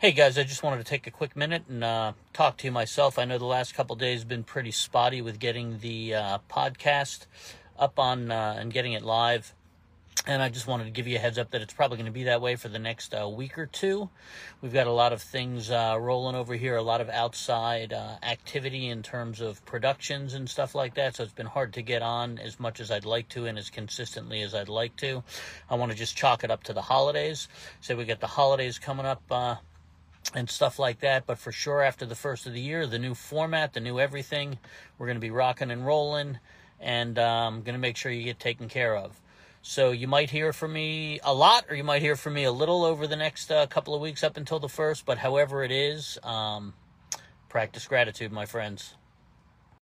Hey guys, I just wanted to take a quick minute and uh, talk to you myself. I know the last couple days have been pretty spotty with getting the uh, podcast up on uh, and getting it live. And I just wanted to give you a heads up that it's probably going to be that way for the next uh, week or two. We've got a lot of things uh, rolling over here, a lot of outside uh, activity in terms of productions and stuff like that. So it's been hard to get on as much as I'd like to and as consistently as I'd like to. I want to just chalk it up to the holidays. So we got the holidays coming up and stuff like that. But for sure, after the first of the year, the new format, the new everything, we're going to be rocking and rolling and I'm um, going to make sure you get taken care of. So you might hear from me a lot, or you might hear from me a little over the next uh, couple of weeks up until the first. But however it is, um, practice gratitude, my friends.